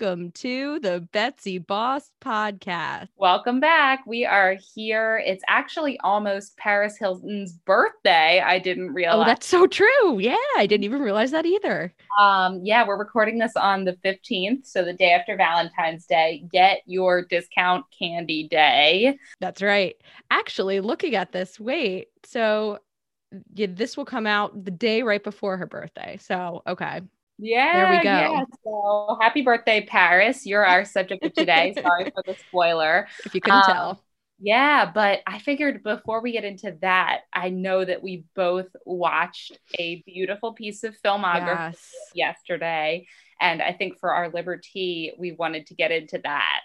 Welcome to the Betsy Boss podcast. Welcome back. We are here. It's actually almost Paris Hilton's birthday. I didn't realize. Oh, that's so true. Yeah, I didn't even realize that either. Um, yeah, we're recording this on the 15th, so the day after Valentine's Day. Get your discount candy day. That's right. Actually, looking at this, wait. So yeah, this will come out the day right before her birthday. So, okay. Yeah. There we go. Yeah. So happy birthday, Paris. You're our subject of today. Sorry for the spoiler. If you couldn't Um, tell. Yeah, but I figured before we get into that, I know that we both watched a beautiful piece of filmography Yes. yesterday. And I think for our liberty, we wanted to get into that.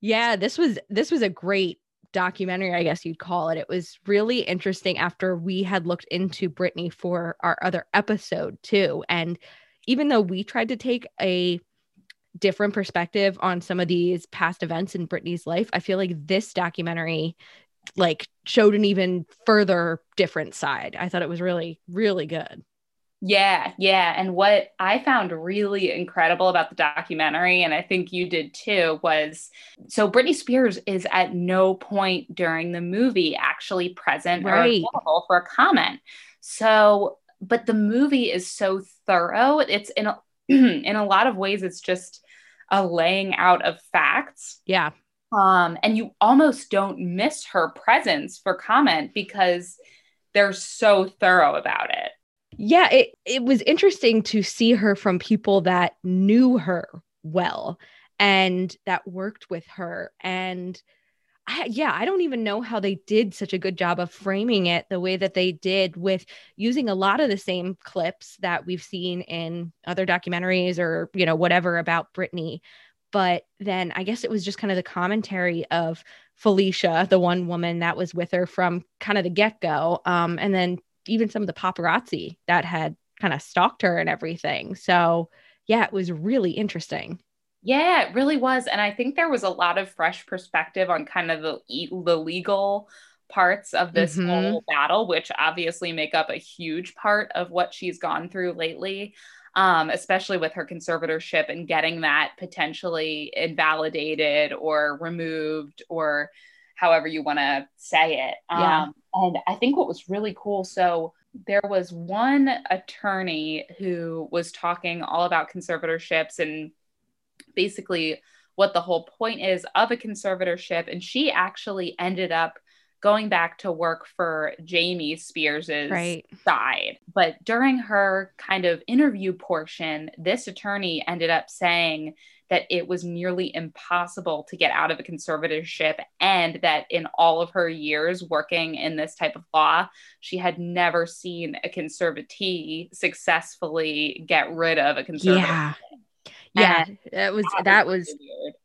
Yeah, this was this was a great documentary, I guess you'd call it. It was really interesting after we had looked into Britney for our other episode too. And even though we tried to take a different perspective on some of these past events in Britney's life, I feel like this documentary like showed an even further different side. I thought it was really, really good. Yeah, yeah. And what I found really incredible about the documentary, and I think you did too, was so Britney Spears is at no point during the movie actually present or Right. available for a comment. So, but the movie is so thorough. It's in a, in a lot of ways, it's just a laying out of facts. Yeah. Um, and you almost don't miss her presence for comment because they're so thorough about it. yeah it, it was interesting to see her from people that knew her well and that worked with her and I, yeah i don't even know how they did such a good job of framing it the way that they did with using a lot of the same clips that we've seen in other documentaries or you know whatever about Britney but then i guess it was just kind of the commentary of felicia the one woman that was with her from kind of the get-go um, and then even some of the paparazzi that had kind of stalked her and everything. So, yeah, it was really interesting. Yeah, it really was. And I think there was a lot of fresh perspective on kind of the, the legal parts of this Mhm. whole battle, which obviously make up a huge part of what she's gone through lately, um, especially with her conservatorship and getting that potentially invalidated or removed or however you want to say it. Yeah. Um, and I think what was really cool, so there was one attorney who was talking all about conservatorships and basically what the whole point is of a conservatorship. And she actually ended up going back to work for Jamie Spears's Right. side. But during her kind of interview portion, this attorney ended up saying that it was nearly impossible to get out of a conservatorship and that in all of her years working in this type of law, she had never seen a conservatee successfully get rid of a conservatorship. Yeah. Yeah. That was that was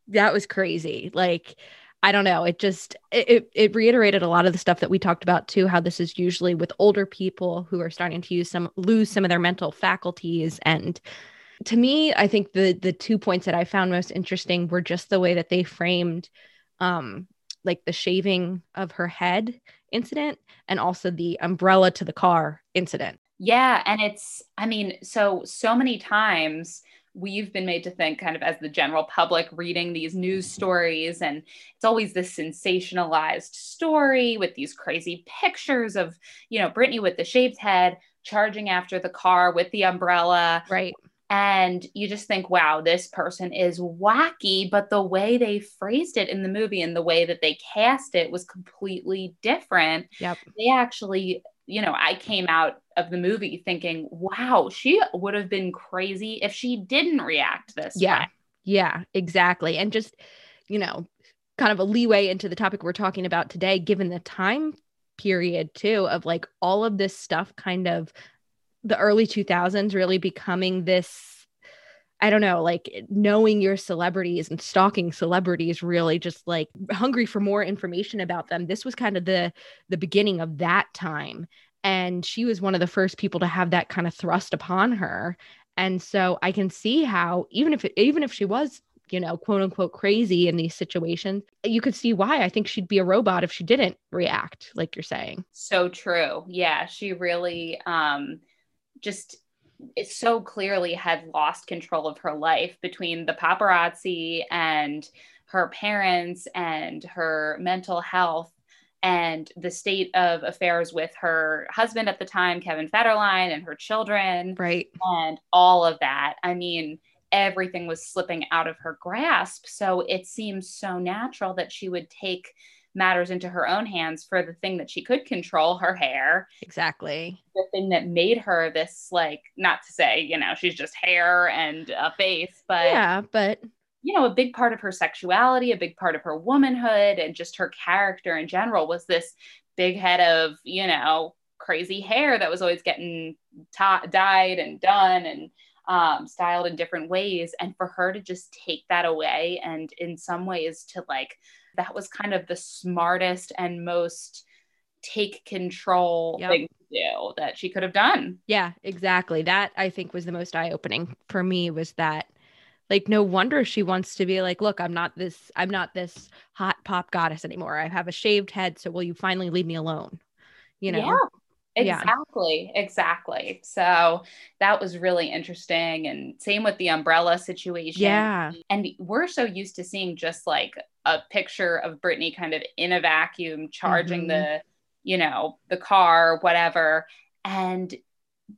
that was crazy. Like I don't know. It just it, it it reiterated a lot of the stuff that we talked about too. How this is usually with older people who are starting to use some lose some of their mental faculties. And to me, I think the the two points that I found most interesting were just the way that they framed, um, like the shaving of her head incident and also the umbrella to the car incident. Yeah, and it's I mean, so so many times we've been made to think kind of as the general public reading these news mm-hmm. stories and it's always this sensationalized story with these crazy pictures of, you know, Britney with the shaved head charging after the car with the umbrella Right. and you just think wow this person is wacky but the way they phrased it in the movie and the way that they cast it was completely different Yep. they actually you know i came out of the movie thinking wow she would have been crazy if she didn't react this Yeah. way Yeah, exactly. And just, you know, kind of a leeway into the topic we're talking about today, given the time period too of like all of this stuff kind of the early 2000s really becoming this I don't know, like knowing your celebrities and stalking celebrities really just like hungry for more information about them. This was kind of the the beginning of that time and she was one of the first people to have that kind of thrust upon her. And so I can see how even if even if she was, you know, quote unquote crazy in these situations, you could see why I think she'd be a robot if she didn't react like you're saying. so true yeah she really um just so clearly had lost control of her life between the paparazzi and her parents and her mental health and the state of affairs with her husband at the time, Kevin Federline, and her children. Right. And all of that. I mean, everything was slipping out of her grasp. So it seems so natural that she would take matters into her own hands for the thing that she could control her hair. Exactly. The thing that made her this, like, not to say, you know, she's just hair and a face, but yeah, but you know, a big part of her sexuality, a big part of her womanhood, and just her character in general was this big head of, you know, crazy hair that was always getting t- dyed and done and um, styled in different ways. And for her to just take that away and in some ways to like, that was kind of the smartest and most take control yep. thing to do that she could have done. Yeah, exactly. That I think was the most eye opening for me was that like no wonder she wants to be like look i'm not this i'm not this hot pop goddess anymore i have a shaved head so will you finally leave me alone you know yeah. Exactly, yeah. exactly. So that was really interesting. And same with the umbrella situation. Yeah. And we're so used to seeing just like a picture of Britney kind of in a vacuum charging mm-hmm. the, you know, the car, whatever. And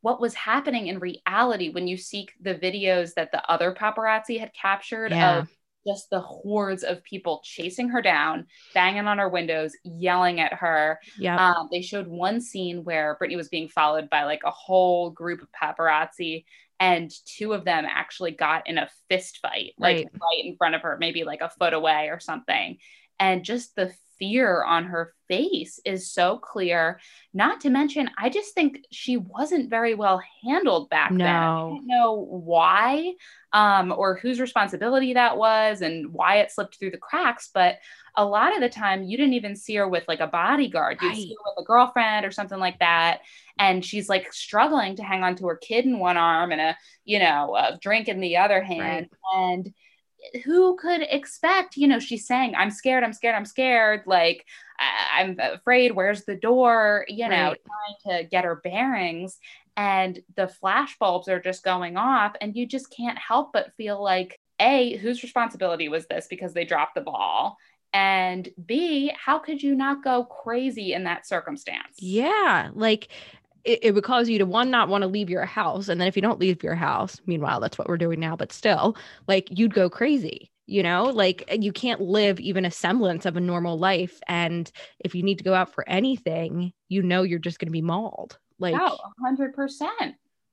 what was happening in reality when you seek the videos that the other paparazzi had captured yeah. of just the hordes of people chasing her down, banging on her windows, yelling at her. Yeah. Um, they showed one scene where Britney was being followed by like a whole group of paparazzi, and two of them actually got in a fist fight, like right, right in front of her, maybe like a foot away or something. And just the fear on her face is so clear. Not to mention, I just think she wasn't very well handled back no. then. I don't know why um, or whose responsibility that was and why it slipped through the cracks. But a lot of the time, you didn't even see her with like a bodyguard. You'd see her with a girlfriend or something like that. And she's like struggling to hang on to her kid in one arm and a, you know, a drink in the other hand. Right. And who could expect you know she's saying i'm scared i'm scared i'm scared like I- am afraid where's the door? You know right. trying to get her bearings and the flash bulbs are just going off and you just can't help but feel like a whose responsibility was this because they dropped the ball? And b how could you not go crazy in that circumstance? Yeah like it, it would cause you to one not want to leave your house and then if you don't leave your house meanwhile that's what we're doing now but still like you'd go crazy you know? Like you can't live even a semblance of a normal life and if you need to go out for anything you know you're just going to be mauled like oh, 100%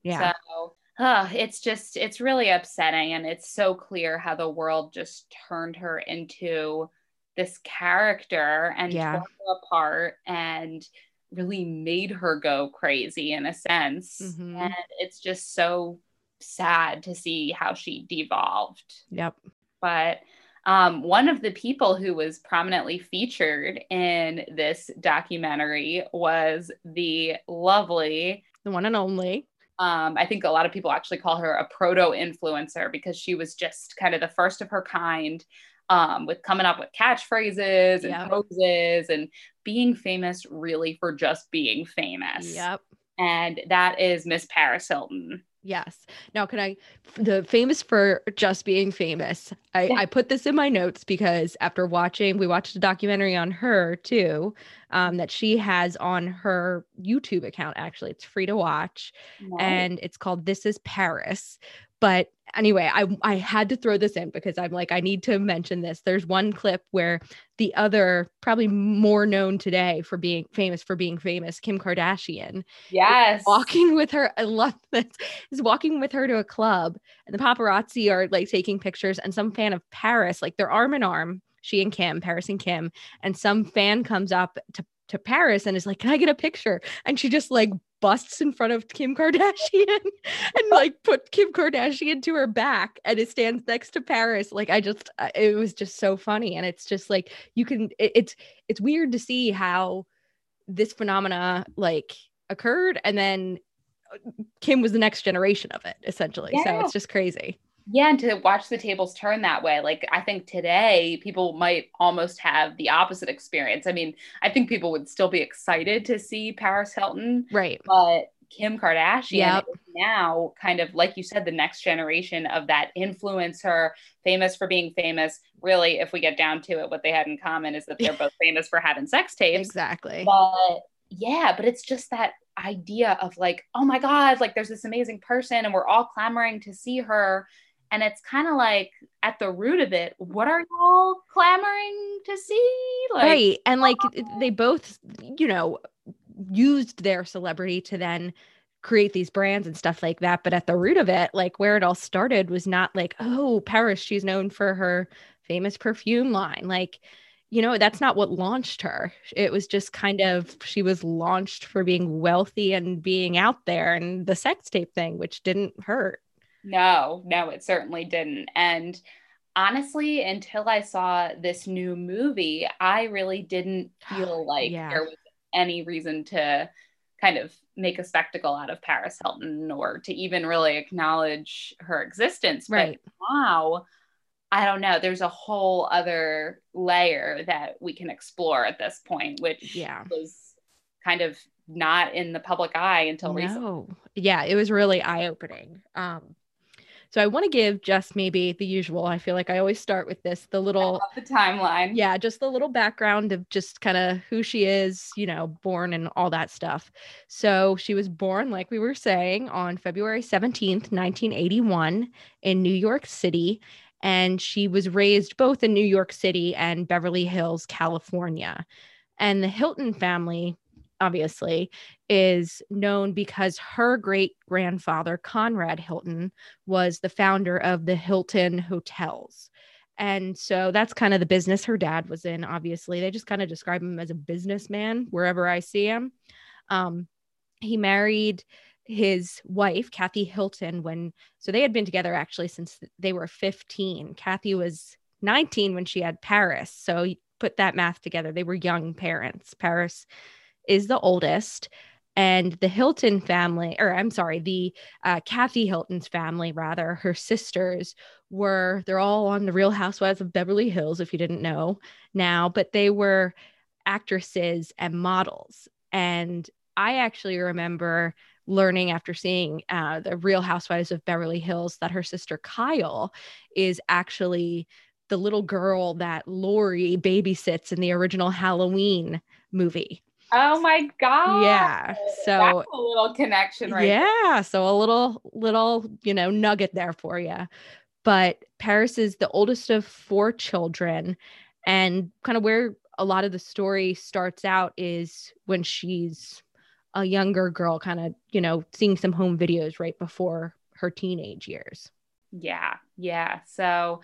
yeah. So uh, it's just it's really upsetting and it's so clear how the world just turned her into this character and yeah. tore her apart and really made her go crazy in a sense. Mm-hmm. And it's just so sad to see how she devolved. Yep. But um, one of the people who was prominently featured in this documentary was the lovely, the one and only. Um, I think a lot of people actually call her a proto influencer because she was just kind of the first of her kind um, with coming up with catchphrases and yep. poses and being famous really for just being famous. Yep. And that is Miss Paris Hilton. Yes. Now, can I, the famous for just being famous? I, I put this in my notes because after watching, we watched a documentary on her too, um, that she has on her YouTube account. Actually, it's free to watch, nice. and it's called "This Is Paris." But anyway, I I had to throw this in because I'm like I need to mention this. There's one clip where the other probably more known today for being famous for being famous, Kim Kardashian. Yes. Walking with her, I love this. Is walking with her to a club and the paparazzi are like taking pictures and some fan of Paris, like they're arm in arm, she and Kim, Paris and Kim, and some fan comes up to to Paris and is like, Can I get a picture? And she just like busts in front of Kim Kardashian and like put Kim Kardashian to her back and it stands next to Paris. Like I just it was just so funny and it's just like you can it, it's it's weird to see how this phenomena like occurred and then uh, Kim was the next generation of it essentially. Yeah. So it's just crazy yeah and to watch the tables turn that way like i think today people might almost have the opposite experience i mean i think people would still be excited to see paris hilton right but Kim Kardashian Yep. is now kind of like you said, the next generation of that influencer, famous for being famous. Really, if we get down to it, what they had in common is that they're both famous for having sex tapes. Exactly. But yeah, but it's just that idea of like, oh my God, like there's this amazing person and we're all clamoring to see her. And it's kind of like at the root of it, what are y'all clamoring to see? Like, right. And like they both, you know, used their celebrity to then create these brands and stuff like that. But at the root of it, like where it all started was not like, oh, Paris, she's known for her famous perfume line. Like, you know, that's not what launched her. It was just kind of, she was launched for being wealthy and being out there and the sex tape thing, which didn't hurt. No, no, it certainly didn't. And honestly, until I saw this new movie, I really didn't feel like Yeah. there was any reason to kind of make a spectacle out of Paris Hilton or to even really acknowledge her existence. Right. But now, I don't know, there's a whole other layer that we can explore at this point, which Yeah. was kind of not in the public eye until recently. Yeah, it was really eye opening. Um, so I want to give just maybe the usual. I feel like I always start with this the little, The timeline. yeah, just the little background of just kind of who she is, you know, born and all that stuff. So she was born, like we were saying, on February 17th, 1981, in New York City. And she was raised both in New York City and Beverly Hills, California. And the Hilton family, obviously, is known because her great grandfather, Conrad Hilton, was the founder of the Hilton Hotels. And so that's kind of the business her dad was in, obviously. They just kind of describe him as a businessman wherever I see him. Um, he married his wife, Kathy Hilton, when so they had been together actually since they were 15. Kathy was 19 when she had Paris. So put that math together. They were young parents. Paris is the oldest. And the Hilton family, or I'm sorry, the uh, Kathy Hilton's family, rather, her sisters were, they're all on the Real Housewives of Beverly Hills, if you didn't know now, but they were actresses and models. And I actually remember learning after seeing uh, the Real Housewives of Beverly Hills that her sister Kyle is actually the little girl that Laurie babysits in the original Halloween movie. Oh my god. Yeah. So That's a little connection right yeah, so a little little, you know, nugget there for you. But Paris is the oldest of four children and kind of where a lot of the story starts out is when she's a younger girl kind of, you know, seeing some home videos right before her teenage years. Yeah, yeah. So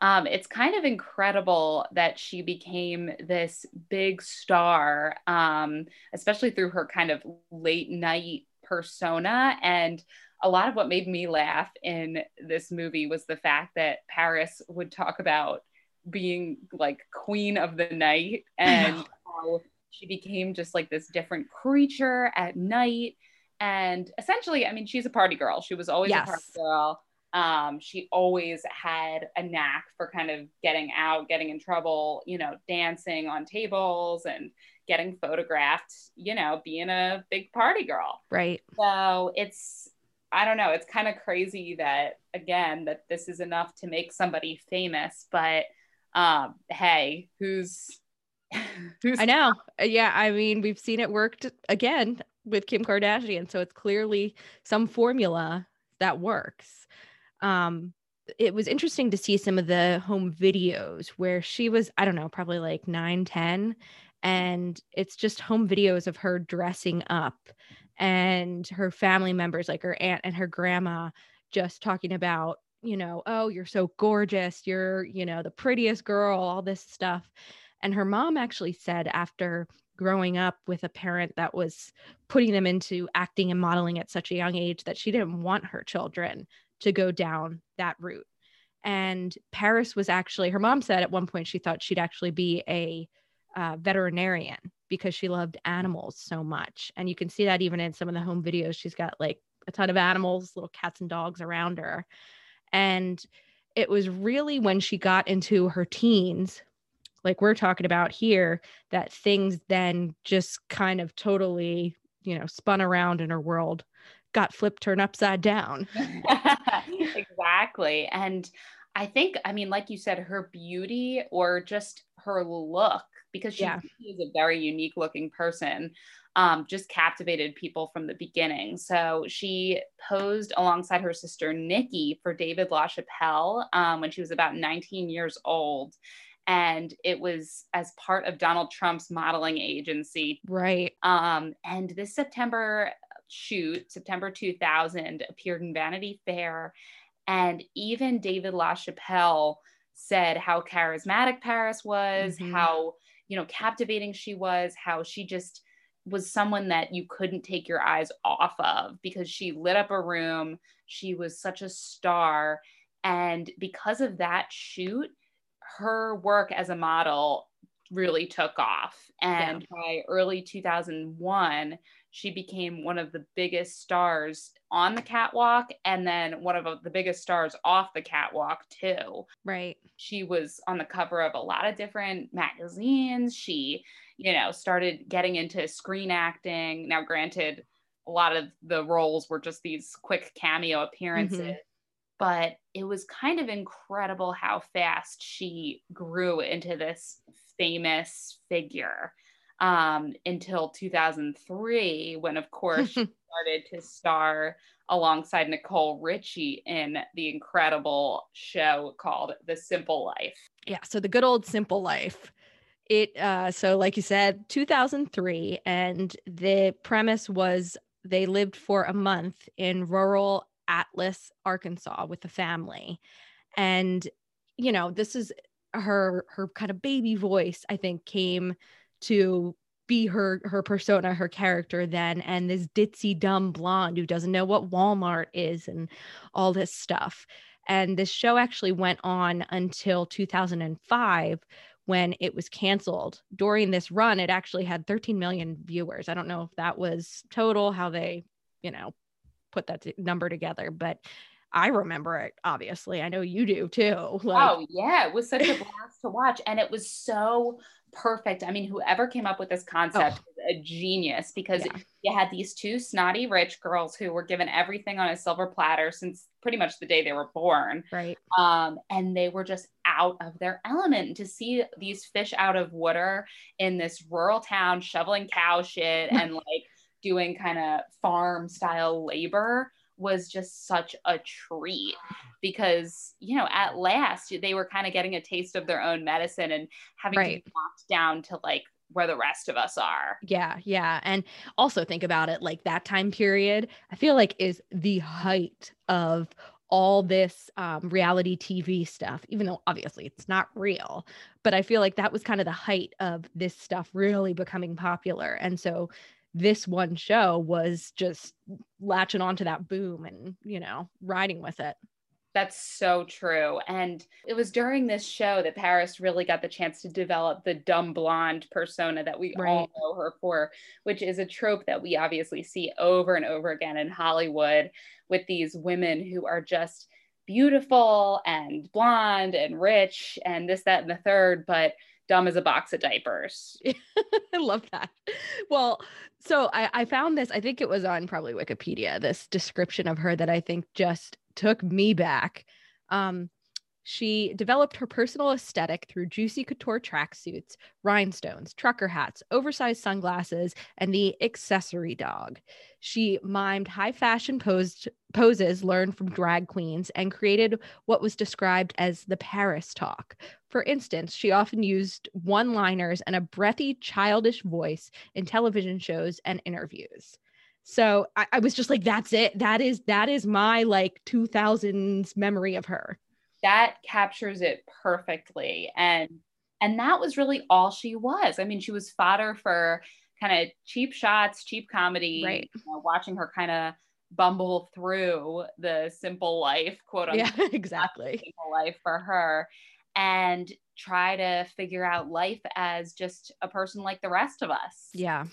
um, it's kind of incredible that she became this big star, um, especially through her kind of late night persona. And a lot of what made me laugh in this movie was the fact that Paris would talk about being like queen of the night and how she became just like this different creature at night. And essentially, I mean, she's a party girl. She was always Yes. a party girl. Um, she always had a knack for kind of getting out, getting in trouble, you know, dancing on tables and getting photographed, you know, being a big party girl. Right. So it's, I don't know, it's kind of crazy that, again, that this is enough to make somebody famous, but um, hey, who's, who's, I know. Uh, Yeah, I mean, we've seen it worked again with Kim Kardashian, so it's clearly some formula that works. Um it was interesting to see some of the home videos where she was, I don't know, probably like 9, 10 and it's just home videos of her dressing up and her family members like her aunt and her grandma just talking about you know oh you're so gorgeous. You're you know the prettiest girl all this stuff. And her mom actually said after growing up with a parent that was putting them into acting and modeling at such a young age that she didn't want her children to go down that route and paris was actually her mom said at one point she thought she'd actually be a uh, veterinarian because she loved animals so much. And you can see that even in some of the home videos. She's got like a ton of animals, little cats and dogs around her. And it was really when she got into her teens, like we're talking about here, that things then just kind of totally you know, spun around in her world got flipped turned upside down. exactly. And I think, I mean, like you said, her beauty or just her look, because she Yeah. is a very unique looking person, um, just captivated people from the beginning. So she posed alongside her sister Nikki for David LaChapelle um, when she was about 19 years old. And it was as part of Donald Trump's modeling agency Right. um, and this September shoot, September 2000, appeared in Vanity Fair. And even David LaChapelle said how charismatic Paris was, Mhm. how, you know, captivating she was, how she just was someone that you couldn't take your eyes off of because she lit up a room. She was such a star. And because of that shoot, her work as a model really took off. And by early 2001, she became one of the biggest stars on the catwalk and then one of the biggest stars off the catwalk, too. Right. She was on the cover of a lot of different magazines. She, you know, started getting into screen acting. Now, granted, a lot of the roles were just these quick cameo appearances Mhm. but it was kind of incredible how fast she grew into this famous figure um, until 2003, when, of course, she started to star alongside Nicole Richie in the incredible show called The Simple Life. Yeah. So the good old simple life. It uh so like you said, 2003 and the premise was they lived for a month in rural Altus, Arkansas with a family. And you know, this is her her kind of baby voice I think came to be her her persona, her character then and this ditzy dumb blonde who doesn't know what Walmart is and all this stuff. And this show actually went on until 2005 when it was canceled. During this run, it actually had 13 million viewers. I don't know if that was total, how they, you know, put that t- number together, but I remember it, obviously. I know you do too. Like, oh, yeah. It was such a blast to watch. And it was so perfect. I mean, whoever came up with this concept is a genius because Yeah. you had these two snotty rich girls who were given everything on a silver platter since pretty much the day they were born. right. um, and they were just out of their element. And to see these fish out of water in this rural town shoveling cow shit and like doing kind of farm style labor was just such a treat because you know at last they were kind of getting a taste of their own medicine and having Right. to be knocked down to like where the rest of us are Yeah, yeah. And also think about it like that time period, I feel like is the height of all this um, reality TV stuff, even though obviously it's not real. But I feel like that was kind of the height of this stuff really becoming popular. And so this one show was just latching onto that boom and, you know, riding with it. That's so true. And it was during this show that Paris really got the chance to develop the dumb blonde persona that we all know her for, which is a trope that we obviously see over and over again in Hollywood with these women who are just beautiful and blonde and rich and this, that, and the third, but dumb as a box of diapers. I love that. Well, so I, I found this, I think it was on probably Wikipedia, this description of her that I think just took me back. Um, she developed her personal aesthetic through juicy couture tracksuits, rhinestones, trucker hats, oversized sunglasses, and the accessory dog. She mimed high fashion posed, poses learned from drag queens and created what was described as the Paris talk. For instance, she often used one liners and a breathy, childish voice in television shows and interviews. So I, I was just like, that's it. That is that is my like 2000s memory of her. That captures it perfectly and and that was really all she was i mean she was fodder for kind of cheap shots cheap comedy Right. you know, watching her kind of bumble through the simple life quote unquote Yeah, exactly. simple life for her and try to figure out life as just a person like the rest of us Yeah.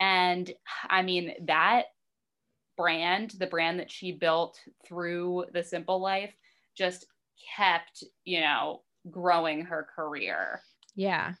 and I mean, that brand, the brand that she built through the simple life, just kept, you know, growing her career. Yeah.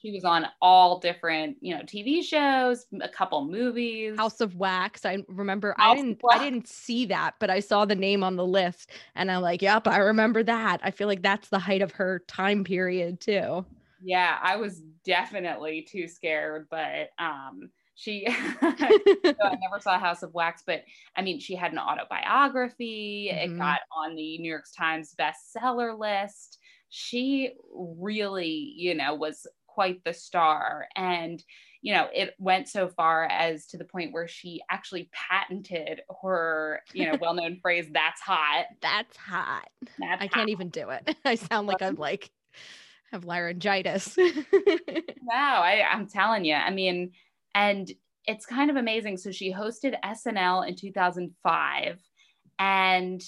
She was on all different, you know, TV shows, a couple movies. House of Wax. I remember House I didn't I didn't see that, but I saw the name on the list and I'm like, yep, I remember that. I feel like that's the height of her time period too. Yeah, I was definitely too scared, but um she I never saw House of Wax, but I mean she had an autobiography. Mm-hmm. It got on the New York Times bestseller list. She really, you know, was quite the star. And, you know, it went so far as to the point where she actually patented her, you know, well known phrase, that's hot. That's hot. That's I hot. can't even do it. I sound like I'm like, have laryngitis. no, I, I'm telling you. I mean, and it's kind of amazing. So she hosted SNL in 2005. And,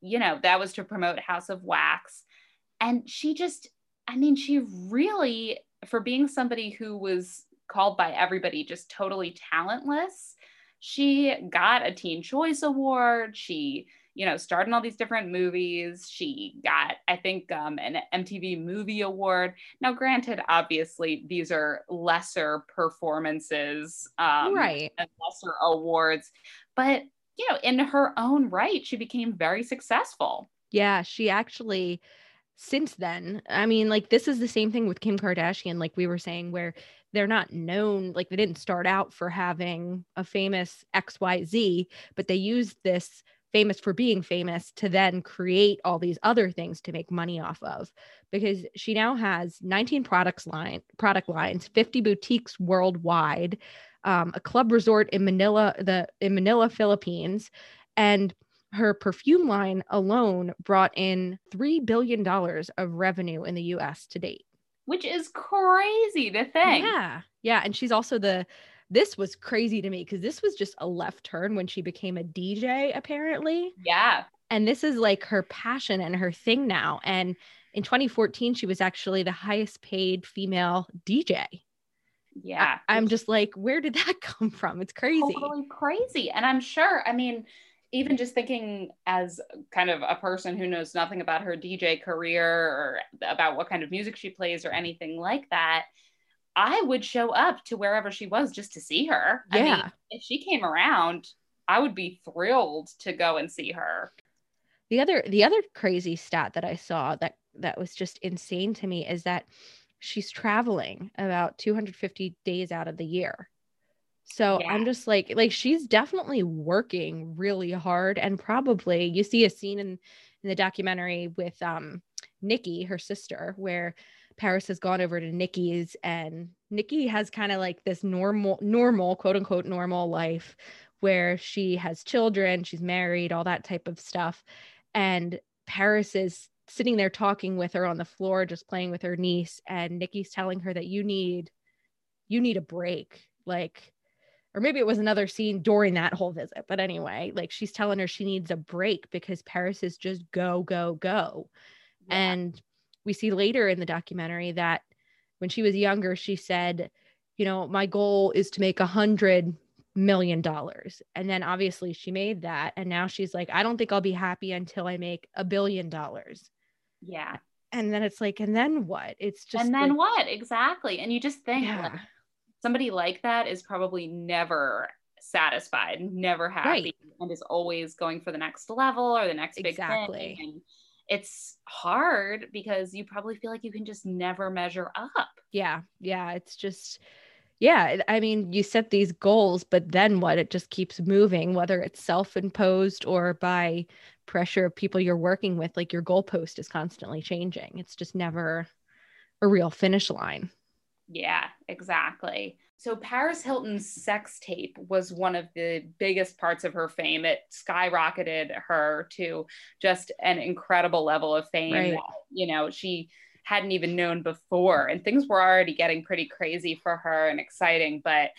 you know, that was to promote House of Wax. And she just, I mean, she really for being somebody who was called by everybody just totally talentless, she got a Teen Choice Award. She, you know, starred in all these different movies. She got, I think, um, an MTV Movie Award. Now, granted, obviously, these are lesser performances, um, right, and lesser awards, but you know, in her own right, she became very successful. Yeah, she actually since then. I mean, like this is the same thing with Kim Kardashian, like we were saying, where they're not known, like they didn't start out for having a famous XYZ, but they used this famous for being famous to then create all these other things to make money off of because she now has 19 products line product lines 50 boutiques worldwide um, a club resort in manila the in manila philippines and her perfume line alone brought in $3 billion of revenue in the US to date. Which is crazy to think. Yeah. Yeah. And she's also the, this was crazy to me because this was just a left turn when she became a DJ, apparently. Yeah. And this is like her passion and her thing now. And in 2014, she was actually the highest paid female DJ. Yeah. I, am just like, where did that come from? It's crazy. Totally crazy. And I'm sure, I mean, even just thinking as kind of a person who knows nothing about her DJ career or about what kind of music she plays or anything like that, I would show up to wherever she was just to see her. Yeah. I mean, if she came around, I would be thrilled to go and see her. The other the other crazy stat that I saw that that was just insane to me is that she's traveling about 250 days out of the year. So yeah. I'm just like, like she's definitely working really hard, and probably you see a scene in in the documentary with um Nikki, her sister, where Paris has gone over to Nikki's, and Nikki has kind of like this normal, normal, quote unquote, normal life where she has children, she's married, all that type of stuff, and Paris is sitting there talking with her on the floor, just playing with her niece, and Nikki's telling her that you need, you need a break, like or maybe it was another scene during that whole visit. But anyway, like she's telling her she needs a break because Paris is just go, go, go. Yeah. And we see later in the documentary that when she was younger, she said, you know, my goal is to make a hundred million dollars. And then obviously she made that. And now she's like, I don't think I'll be happy until I make a billion dollars. Yeah. And then it's like, and then what? It's just And then like, what? Exactly. And you just think yeah. like, somebody like that is probably never satisfied, never happy, right. and is always going for the next level or the next big exactly. thing. And it's hard because you probably feel like you can just never measure up. Yeah. Yeah. It's just, yeah. I mean, you set these goals, but then what? It just keeps moving, whether it's self imposed or by pressure of people you're working with. Like your goalpost is constantly changing. It's just never a real finish line. Yeah, exactly. So Paris Hilton's sex tape was one of the biggest parts of her fame. It skyrocketed her to just an incredible level of fame. Right. That, you know, she hadn't even known before, and things were already getting pretty crazy for her and exciting. But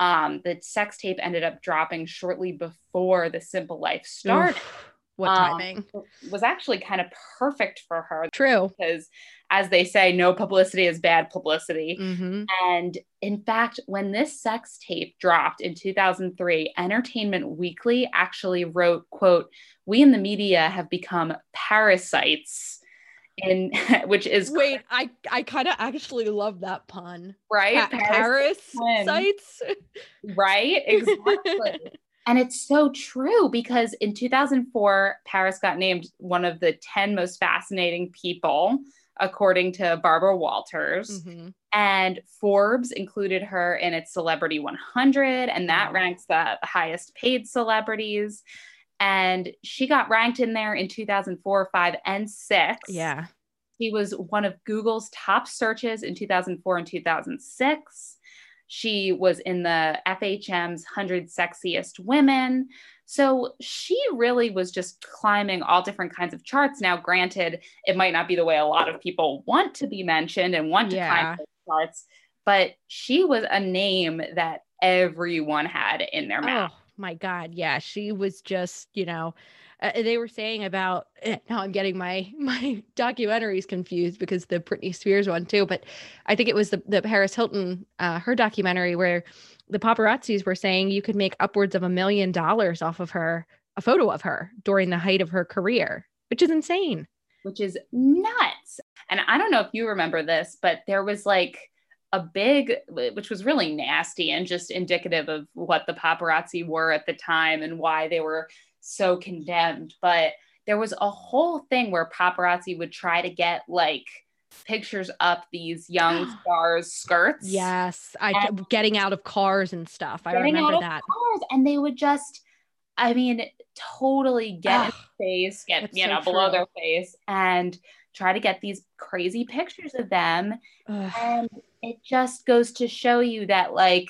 um, the sex tape ended up dropping shortly before the Simple Life started. Oof. What um, timing? Was actually kind of perfect for her. True. Because as they say, no publicity is bad publicity. Mm-hmm. And in fact, when this sex tape dropped in 2003, Entertainment Weekly actually wrote, quote, we in the media have become parasites in which is wait i i kind of actually love that pun right pa- paris, paris sites right exactly and it's so true because in 2004 paris got named one of the 10 most fascinating people according to barbara walters mm-hmm. and forbes included her in its celebrity 100 and that ranks the highest paid celebrities and she got ranked in there in 2004, 5, and 6. Yeah. She was one of Google's top searches in 2004 and 2006. She was in the FHM's 100 Sexiest Women. So she really was just climbing all different kinds of charts. Now, granted, it might not be the way a lot of people want to be mentioned and want to yeah. climb those charts, but she was a name that everyone had in their mouth. Oh my god yeah she was just you know uh, they were saying about eh, now i'm getting my my documentaries confused because the britney spears one too but i think it was the, the paris hilton uh, her documentary where the paparazzis were saying you could make upwards of a million dollars off of her a photo of her during the height of her career which is insane. Which is nuts. And i don't know if you remember this but there was like a big, which was really nasty and just indicative of what the paparazzi were at the time and why they were so condemned. But there was a whole thing where paparazzi would try to get like pictures up these young stars' skirts. Yes, I getting out of cars and stuff. I remember that. Cars, and they would just, I mean, totally get Ugh, face, get you so know true. below their face, and try to get these crazy pictures of them. Ugh. And it just goes to show you that like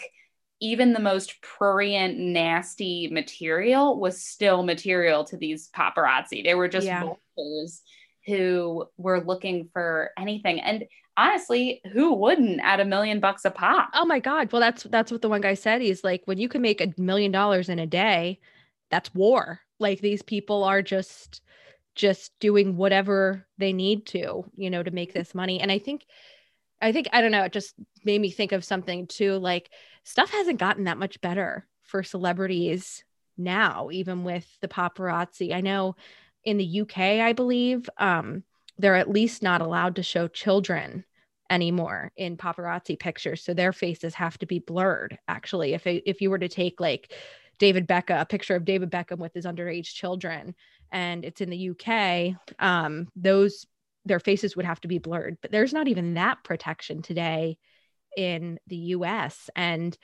even the most prurient nasty material was still material to these paparazzi. They were just yeah. vultures who were looking for anything. And honestly who wouldn't at a million bucks a pop? Oh my god. Well that's that's what the one guy said. He's like when you can make a million dollars in a day that's war. Like these people are just just doing whatever they need to you know to make this money. And i think I think I don't know, it just made me think of something too like stuff hasn't gotten that much better for celebrities now even with the paparazzi. I know in the UK, I believe, um they're at least not allowed to show children anymore in paparazzi pictures so their faces have to be blurred actually if if you were to take like David Beckham a picture of David Beckham with his underage children and it's in the UK um those their faces would have to be blurred. But there's not even that protection today in the US. And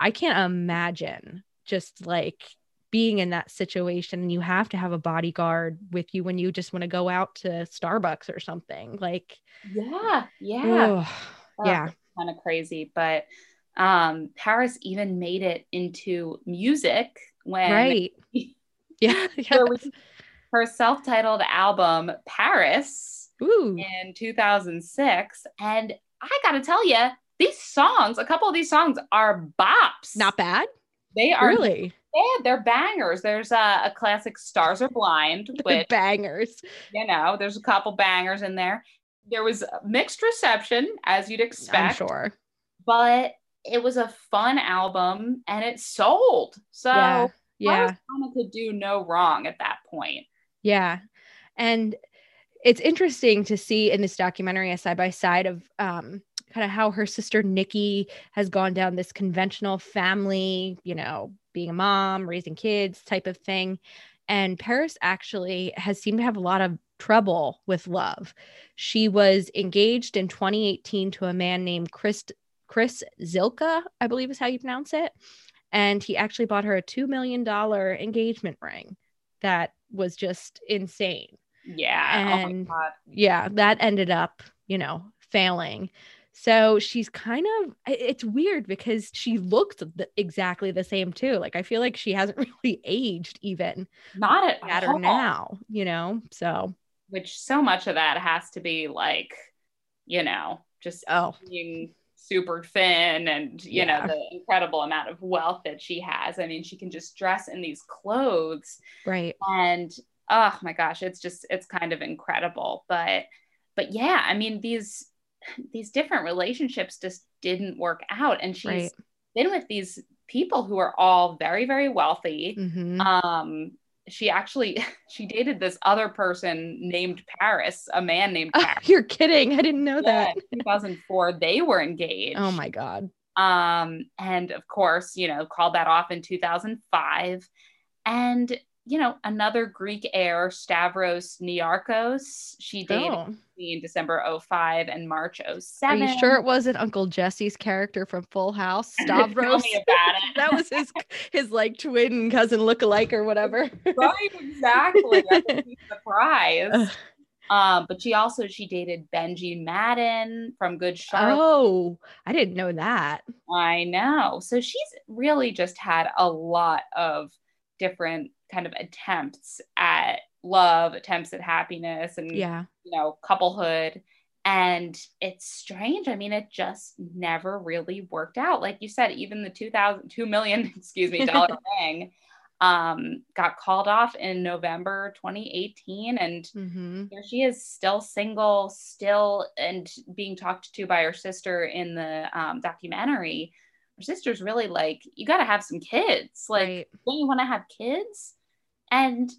I can't imagine just like being in that situation and you have to have a bodyguard with you when you just want to go out to Starbucks or something. Like Yeah, yeah. Oh, yeah. Kind of crazy. But um Paris even made it into music when Right. yeah. yes. her self-titled album Paris Ooh. in 2006. And I got to tell you, these songs, a couple of these songs are bops. Not bad. They are really. Yeah, they're bangers. There's a, a classic "Stars Are Blind" with bangers. You know, there's a couple bangers in there. There was mixed reception, as you'd expect. I'm sure, but it was a fun album and it sold. So yeah, yeah. could do no wrong at that point. Yeah, and it's interesting to see in this documentary a side by side of um, kind of how her sister Nikki has gone down this conventional family, you know, being a mom, raising kids type of thing. And Paris actually has seemed to have a lot of trouble with love. She was engaged in 2018 to a man named Chris Chris Zylka, I believe is how you pronounce it. And he actually bought her a $2 million engagement ring that was just insane. Yeah. Oh and oh yeah, that ended up, you know, failing. So she's kind of, it's weird because she looks the, exactly the same too. Like I feel like she hasn't really aged even. Not at, at her now, you know? So, which so much of that has to be like, you know, just oh. being super thin and, you yeah. know, the incredible amount of wealth that she has. I mean, she can just dress in these clothes. Right. And oh my gosh, it's just it's kind of incredible. But but yeah, I mean these these different relationships just didn't work out, and she's right. been with these people who are all very very wealthy. Mm-hmm. Um, she actually she dated this other person named Paris, a man named Paris. You're kidding. I didn't know Yeah, that. in 2004 they were engaged. Oh my god. Um and of course, you know, called that off in 2005. And you know, another Greek heir, Stavros Niarchos, she dated Oh. in December 05 and March Are 07. you sure it wasn't Uncle Jesse's character from Full House, Stavros? me about it. that was his his like twin cousin lookalike or whatever. right, exactly. That's a surprise. Um, but she also she dated Benji Madden from Good Charlotte. Oh, I didn't know that. I know. So she's really just had a lot of different kind of attempts at love, attempts at happiness, and Yeah. you know, couplehood. And it's strange. I mean, it just never really worked out. Like you said, even the 2000, 2 million, excuse me, dollar ring um, got called off in November 2018. And hmm here she is still single, still, and being talked to by her sister in the um, documentary. Her sister's really like, you got to have some kids. Like, Right. don't you want to have kids? And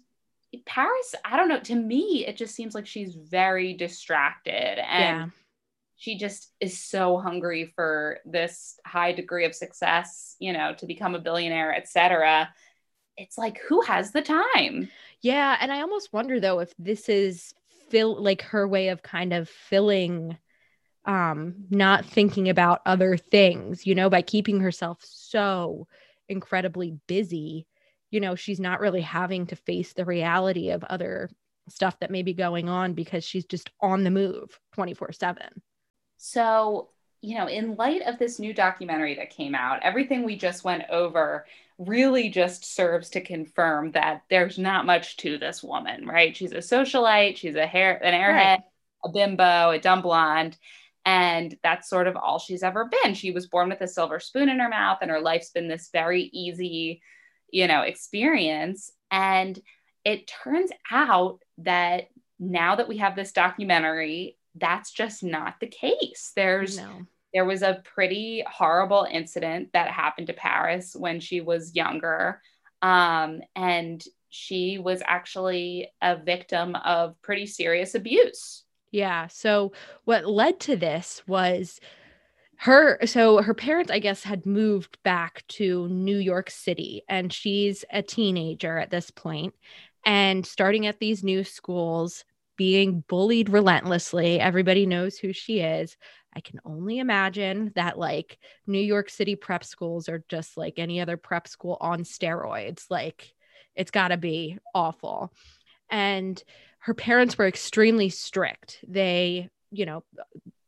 Paris, I don't know. To me, it just seems like she's very distracted and Yeah. she just is so hungry for this high degree of success, you know, to become a billionaire, etc. It's like, who has the time? Yeah, and I almost wonder though if this is fill like her way of kind of filling um not thinking about other things, you know, by keeping herself so incredibly busy, you know, she's not really having to face the reality of other stuff that may be going on because she's just on the move 24/7. So, you know, in light of this new documentary that came out, everything we just went over really just serves to confirm that there's not much to this woman, right? She's a socialite, she's a hair an airhead, Right. a bimbo, a dumb blonde, and that's sort of all she's ever been. She was born with a silver spoon in her mouth and her life's been this very easy, you know, experience and it turns out that now that we have this documentary, that's just not the case. There's No. there was a pretty horrible incident that happened to Paris when she was younger. Um, and she was actually a victim of pretty serious abuse. Yeah. So what led to this was her so her parents I guess had moved back to New York City and she's a teenager at this point and starting at these new schools being bullied relentlessly. Everybody knows who she is. I can only imagine that like New York City prep schools are just like any other prep school on steroids. Like it's got to be awful. And her parents were extremely strict. They, you know,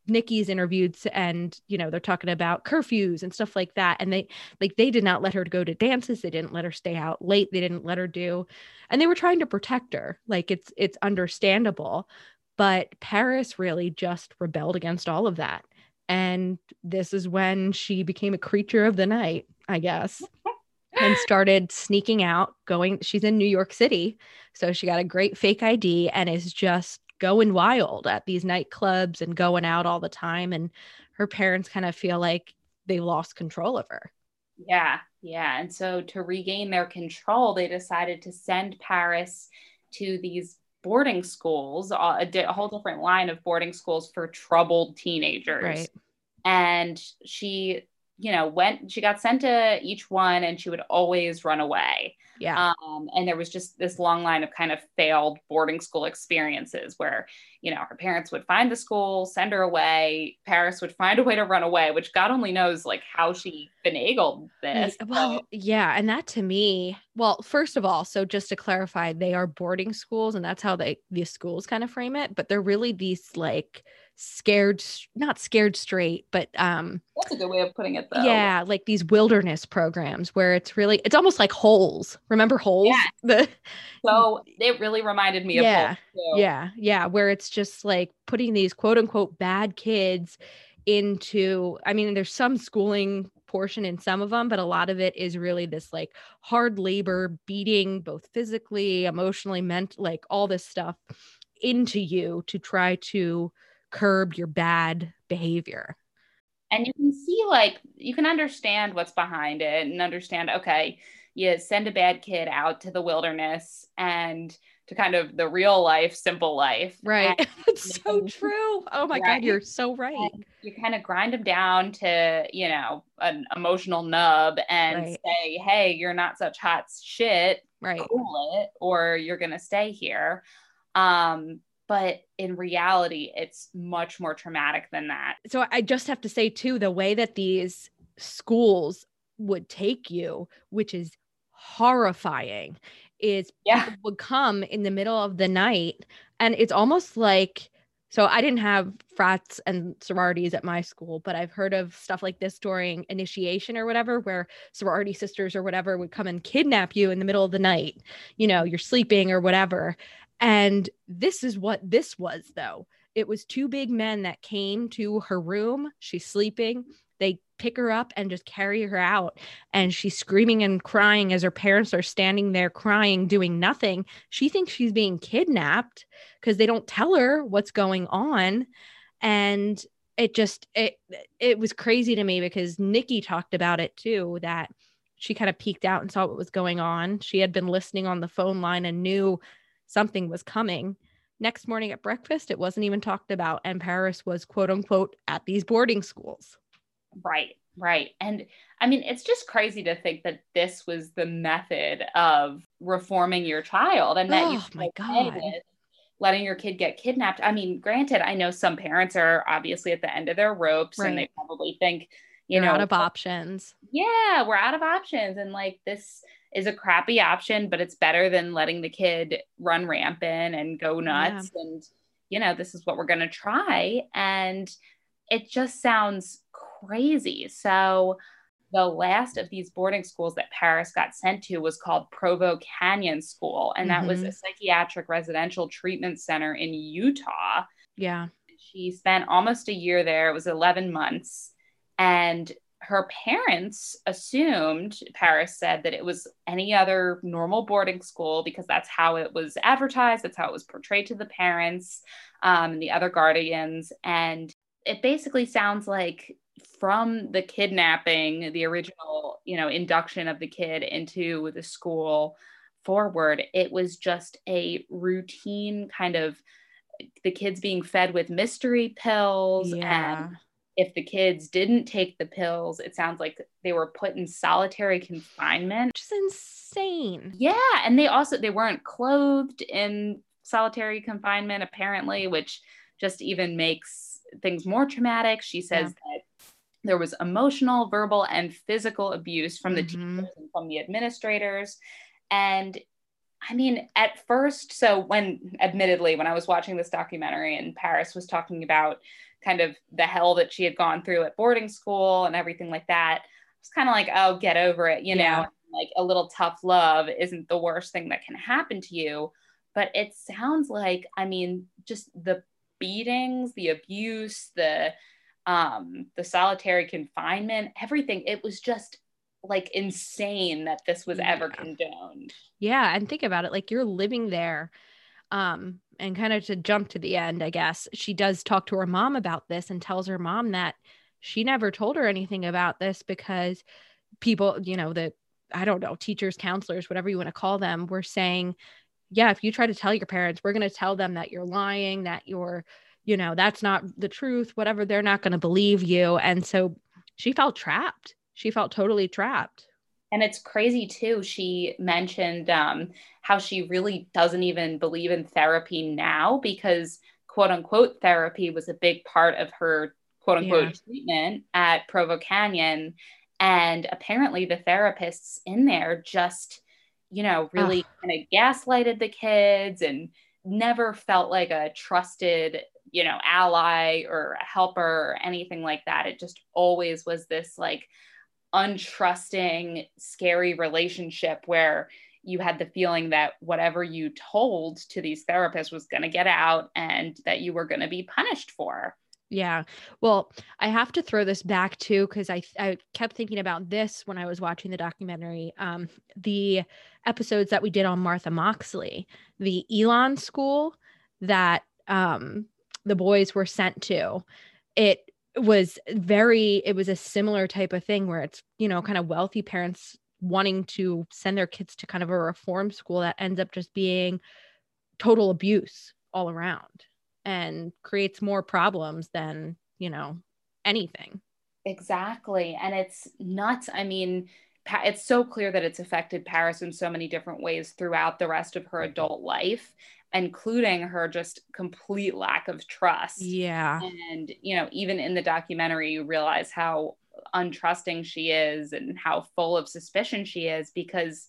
Nikki's interviewed and you know they're talking about curfews and stuff like that. And they like they did not let her go to dances. They didn't let her stay out late. They didn't let her do and they were trying to protect her. Like it's it's understandable. But Paris really just rebelled against all of that. And this is when she became a creature of the night I guess and started sneaking out going she's in New York City so she got a great fake ID and is just going wild at these nightclubs and going out all the time and her parents kind of feel like they lost control of her. Yeah, yeah. And so to regain their control, they decided to send Paris to these boarding schools, a, di- a whole different line of boarding schools for troubled teenagers. Right. And she, you know, went, she got sent to each one and she would always run away. Yeah. Um, and there was just this long line of kind of failed boarding school experiences where, you know, her parents would find the school, send her away. Paris would find a way to run away, which God only knows like how she finagled this. Well, yeah, and that to me, well, first of all, so just to clarify, they are boarding schools and that's how they these schools kind of frame it, but they're really these like scared not scared straight, but um That's a good way of putting it, though. yeah, like these wilderness programs where it's really it's almost like holes. Remember holes? Yeah. The So it really reminded me Yeah, of too. Yeah, yeah, where it's just like putting these quote unquote bad kids into I mean there's some schooling portion in some of them but a lot of it is really this like hard labor beating both physically, emotionally, meant like all this stuff into you to try to curb your bad behavior. and you can see like you can understand what's behind it and understand okay you send a bad kid out to the wilderness and to kind of the real life, simple life. Right. it's so true. Oh my right? God, you're so right. And you kind of grind them down to, you know, an emotional nub and right. say, hey, you're not such hot shit. Right. Cool it, or you're going to stay here. Um, but in reality, it's much more traumatic than that. So I just have to say, too, the way that these schools would take you, which is horrifying, is yeah. people would come in the middle of the night and it's almost like so I didn't have frats and sororities at my school, but I've heard of stuff like this during initiation or whatever, where sorority sisters or whatever would come and kidnap you in the middle of the night. You know, you're sleeping or whatever. And this is what this was, though. It was two big men that came to her room. She's sleeping. They pick her up and just carry her out. And she's screaming and crying as her parents are standing there crying, doing nothing. She thinks she's being kidnapped because they don't tell her what's going on. And it just it it was crazy to me because Nikki talked about it too, that she kind of peeked out and saw what was going on. She had been listening on the phone line and knew something was coming. Next morning at breakfast, it wasn't even talked about. And Paris was quote unquote at these boarding schools. Right, right. And I mean, it's just crazy to think that this was the method of reforming your child and that oh, you my God. letting your kid get kidnapped. I mean, granted, I know some parents are obviously at the end of their ropes right. and they probably think, you You're know, out of options. Yeah, we're out of options. And like this is a crappy option, but it's better than letting the kid run rampant and go nuts. Yeah. And, you know, this is what we're going to try. And it just sounds crazy. So, the last of these boarding schools that Paris got sent to was called Provo Canyon School, and that mm-hmm. was a psychiatric residential treatment center in Utah. Yeah. She spent almost a year there. It was 11 months. And her parents assumed, Paris said, that it was any other normal boarding school because that's how it was advertised, that's how it was portrayed to the parents um, and the other guardians. And it basically sounds like from the kidnapping, the original, you know, induction of the kid into the school forward, it was just a routine kind of the kids being fed with mystery pills yeah. and if the kids didn't take the pills, it sounds like they were put in solitary confinement. Which is insane. Yeah. And they also they weren't clothed in solitary confinement, apparently, which just even makes things more traumatic. She says yeah. that there was emotional, verbal, and physical abuse from the mm-hmm. teachers and from the administrators. And I mean, at first, so when admittedly, when I was watching this documentary and Paris was talking about kind of the hell that she had gone through at boarding school and everything like that, It's kind of like, oh, get over it, you yeah. know, like a little tough love isn't the worst thing that can happen to you. But it sounds like, I mean, just the beatings, the abuse, the um, the solitary confinement, everything. It was just like insane that this was yeah. ever condoned. Yeah, and think about it like you're living there um and kind of to jump to the end, I guess. She does talk to her mom about this and tells her mom that she never told her anything about this because people, you know, that I don't know, teachers, counselors, whatever you want to call them, were saying, yeah, if you try to tell your parents, we're going to tell them that you're lying, that you're you know, that's not the truth, whatever, they're not going to believe you. And so she felt trapped. She felt totally trapped. And it's crazy too. She mentioned um, how she really doesn't even believe in therapy now because, quote unquote, therapy was a big part of her quote unquote yeah. treatment at Provo Canyon. And apparently, the therapists in there just, you know, really kind of gaslighted the kids and never felt like a trusted you know, ally or a helper or anything like that. It just always was this like untrusting, scary relationship where you had the feeling that whatever you told to these therapists was going to get out and that you were going to be punished for. Yeah. Well, I have to throw this back too because I I kept thinking about this when I was watching the documentary. Um, the episodes that we did on Martha Moxley, the Elan school that um the boys were sent to it was very it was a similar type of thing where it's you know kind of wealthy parents wanting to send their kids to kind of a reform school that ends up just being total abuse all around and creates more problems than, you know, anything. Exactly. And it's nuts. I mean, it's so clear that it's affected Paris in so many different ways throughout the rest of her mm-hmm. adult life, including her just complete lack of trust. Yeah. And, you know, even in the documentary, you realize how untrusting she is and how full of suspicion she is because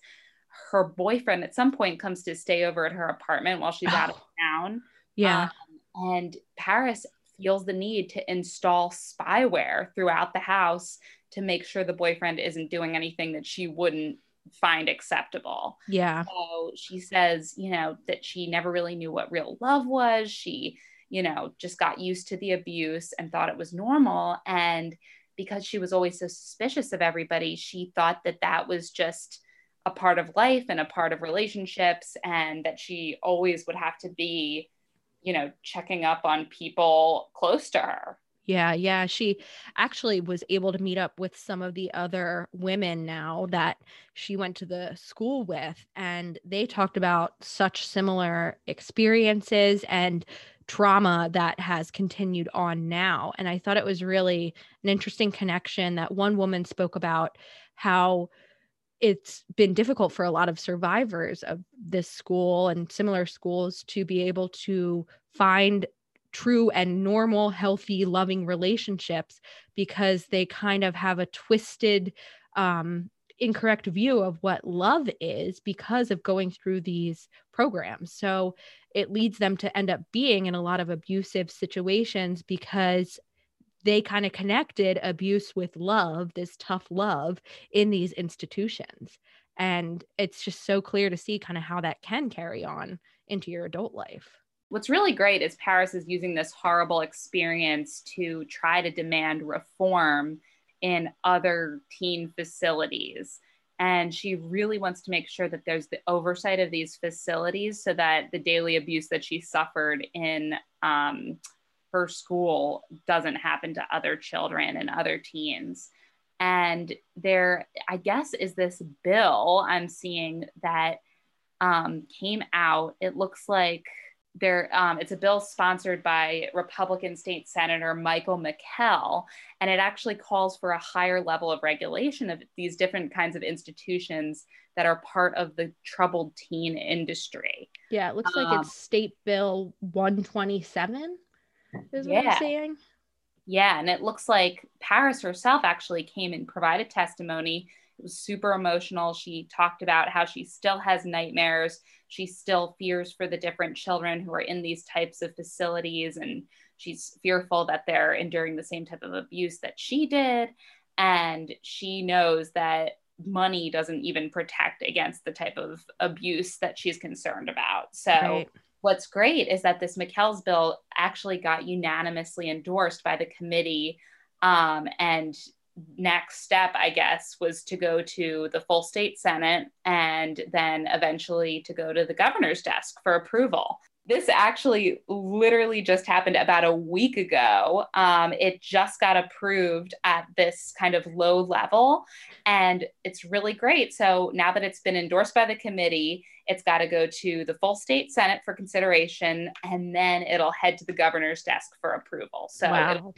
her boyfriend at some point comes to stay over at her apartment while she's out of town. Yeah. Um, and Paris feels the need to install spyware throughout the house to make sure the boyfriend isn't doing anything that she wouldn't find acceptable. Yeah. So she says, you know, that she never really knew what real love was. She, you know, just got used to the abuse and thought it was normal. And because she was always so suspicious of everybody, she thought that that was just a part of life and a part of relationships and that she always would have to be you know, checking up on people close to her. Yeah, yeah. She actually was able to meet up with some of the other women now that she went to the school with, and they talked about such similar experiences and trauma that has continued on now. And I thought it was really an interesting connection that one woman spoke about how it's been difficult for a lot of survivors of this school and similar schools to be able to find true and normal, healthy, loving relationships because they kind of have a twisted, um, incorrect view of what love is because of going through these programs. So it leads them to end up being in a lot of abusive situations because they kind of connected abuse with love, this tough love in these institutions. And it's just so clear to see kind of how that can carry on into your adult life. What's really great is Paris is using this horrible experience to try to demand reform in other teen facilities. And she really wants to make sure that there's the oversight of these facilities so that the daily abuse that she suffered in um, her school doesn't happen to other children and other teens. And there, I guess, is this bill I'm seeing that um, came out. It looks like there um, it's a bill sponsored by Republican State Senator Michael McKell, and it actually calls for a higher level of regulation of these different kinds of institutions that are part of the troubled teen industry. Yeah, it looks like um, it's State Bill 127 is yeah. what I'm saying. Yeah, and it looks like Paris herself actually came and provided testimony. It was super emotional. She talked about how she still has nightmares. She still fears for the different children who are in these types of facilities, and she's fearful that they're enduring the same type of abuse that she did. And she knows that money doesn't even protect against the type of abuse that she's concerned about. So, right what's great is that this McKell's bill actually got unanimously endorsed by the committee. Um, and next step, I guess, was to go to the full state Senate and then eventually to go to the governor's desk for approval this actually literally just happened about a week ago. Um, it just got approved at this kind of low level, and it's really great. So now that it's been endorsed by the committee, it's got to go to the full state Senate for consideration, and then it'll head to the governor's desk for approval. So wow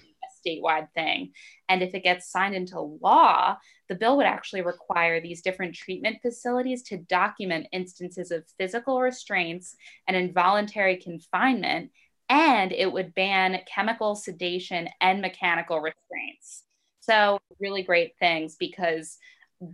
statewide thing. And if it gets signed into law, the bill would actually require these different treatment facilities to document instances of physical restraints and involuntary confinement. And it would ban chemical sedation and mechanical restraints. So, really great things because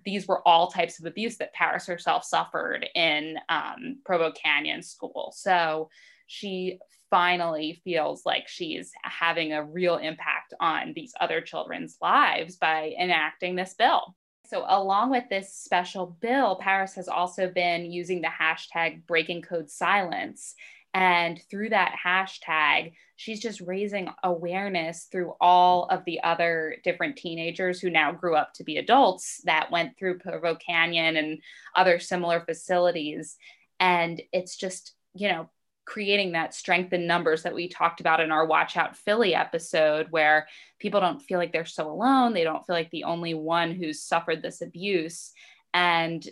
these were all types of abuse that Paris herself suffered in um, Provo Canyon School. So, she finally feels like she's having a real impact on these other children's lives by enacting this bill. So, along with this special bill, Paris has also been using the hashtag breaking code silence. And through that hashtag, she's just raising awareness through all of the other different teenagers who now grew up to be adults that went through Provo Canyon and other similar facilities. And it's just, you know, creating that strength in numbers that we talked about in our Watch Out Philly episode, where people don't feel like they're so alone. They don't feel like the only one who's suffered this abuse. And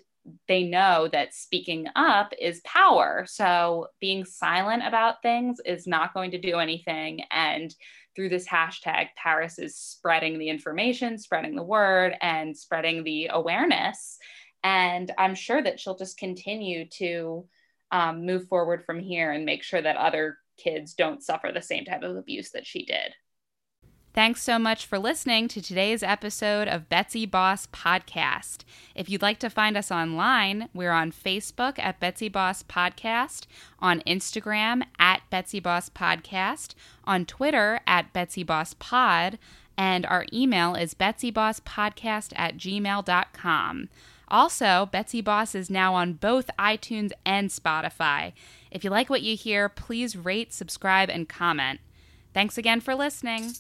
they know that speaking up is power. So being silent about things is not going to do anything. And through this hashtag, Paris is spreading the information, spreading the word, and spreading the awareness. And I'm sure that she'll just continue to um, move forward from here and make sure that other kids don't suffer the same type of abuse that she did. Thanks so much for listening to today's episode of Betsy Boss Podcast. If you'd like to find us online, we're on Facebook at Betsy Boss Podcast, on Instagram at Betsy Boss Podcast, on Twitter at Betsy Boss Pod, and our email is betsybosspodcast at gmail.com. Also, Betsy Boss is now on both iTunes and Spotify. If you like what you hear, please rate, subscribe, and comment. Thanks again for listening.